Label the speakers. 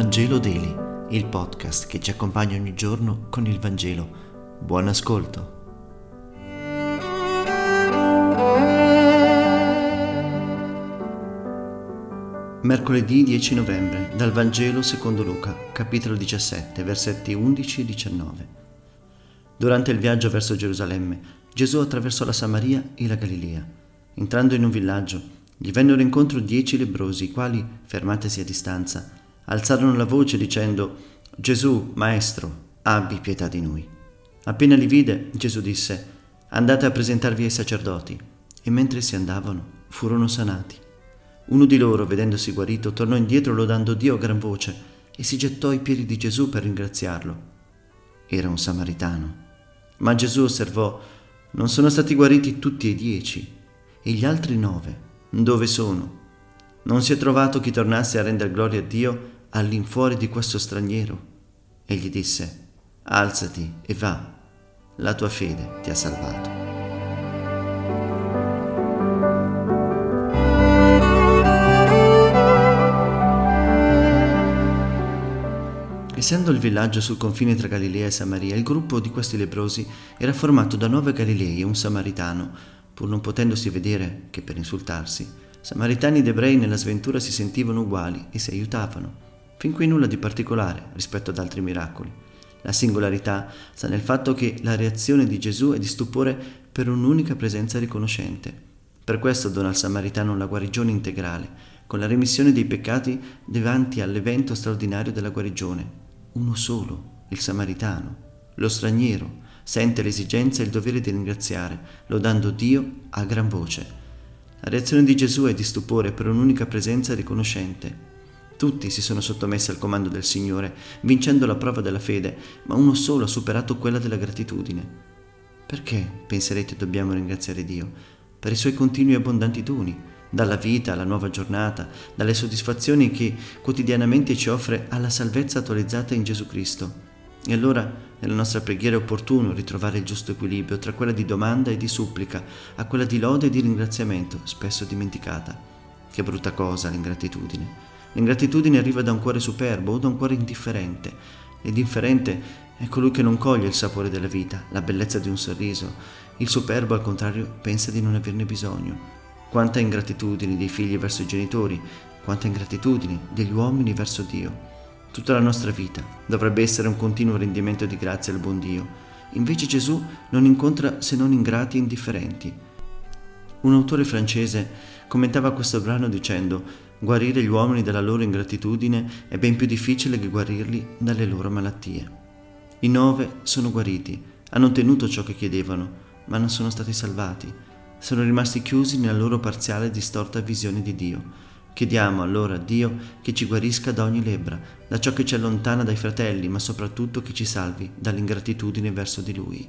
Speaker 1: Vangelo Daily, il podcast che ci accompagna ogni giorno con il Vangelo. Buon ascolto. Mercoledì 10 novembre, dal Vangelo secondo Luca, capitolo 17, versetti 11 e 19. Durante il viaggio verso Gerusalemme, Gesù attraversò la Samaria e la Galilea. Entrando in un villaggio, gli vennero incontro dieci lebrosi, i quali, fermatesi a distanza, alzarono la voce dicendo Gesù, Maestro, abbi pietà di noi. Appena li vide, Gesù disse Andate a presentarvi ai sacerdoti. E mentre si andavano, furono sanati. Uno di loro, vedendosi guarito, tornò indietro lodando Dio a gran voce e si gettò ai piedi di Gesù per ringraziarlo. Era un samaritano. Ma Gesù osservò, non sono stati guariti tutti e dieci, e gli altri nove dove sono? Non si è trovato chi tornasse a rendere gloria a Dio all'infuori di questo straniero? E gli disse, alzati e va, la tua fede ti ha salvato. Essendo il villaggio sul confine tra Galilea e Samaria, il gruppo di questi leprosi era formato da nove Galilei e un Samaritano, pur non potendosi vedere che per insultarsi, samaritani ed ebrei nella sventura si sentivano uguali e si aiutavano, fin qui nulla di particolare rispetto ad altri miracoli. La singolarità sta nel fatto che la reazione di Gesù è di stupore per un'unica presenza riconoscente. Per questo dona al samaritano la guarigione integrale, con la remissione dei peccati davanti all'evento straordinario della guarigione. Uno solo, il samaritano, lo straniero, sente l'esigenza e il dovere di ringraziare, lodando Dio a gran voce. La reazione di Gesù è di stupore per un'unica presenza riconoscente. Tutti si sono sottomessi al comando del Signore, vincendo la prova della fede, ma uno solo ha superato quella della gratitudine. Perché, penserete, dobbiamo ringraziare Dio? Per i suoi continui e abbondanti doni, dalla vita alla nuova giornata, dalle soddisfazioni che quotidianamente ci offre alla salvezza attualizzata in Gesù Cristo. E allora nella nostra preghiera è opportuno ritrovare il giusto equilibrio tra quella di domanda e di supplica a quella di lode e di ringraziamento, spesso dimenticata. Che brutta cosa l'ingratitudine. L'ingratitudine arriva da un cuore superbo o da un cuore indifferente. L'indifferente è colui che non coglie il sapore della vita, la bellezza di un sorriso. Il superbo, al contrario, pensa di non averne bisogno. Quanta ingratitudine dei figli verso i genitori, quanta ingratitudine degli uomini verso Dio. Tutta la nostra vita dovrebbe essere un continuo rendimento di grazie al buon Dio. Invece Gesù non incontra se non ingrati e indifferenti. Un autore francese commentava questo brano dicendo guarire gli uomini dalla loro ingratitudine è ben più difficile che guarirli dalle loro malattie. I nove sono guariti, hanno ottenuto ciò che chiedevano, ma non sono stati salvati. Sono rimasti chiusi nella loro parziale e distorta visione di Dio Chiediamo allora a Dio che ci guarisca da ogni lebbra, da ciò che ci allontana dai fratelli, ma soprattutto che ci salvi dall'ingratitudine verso di Lui.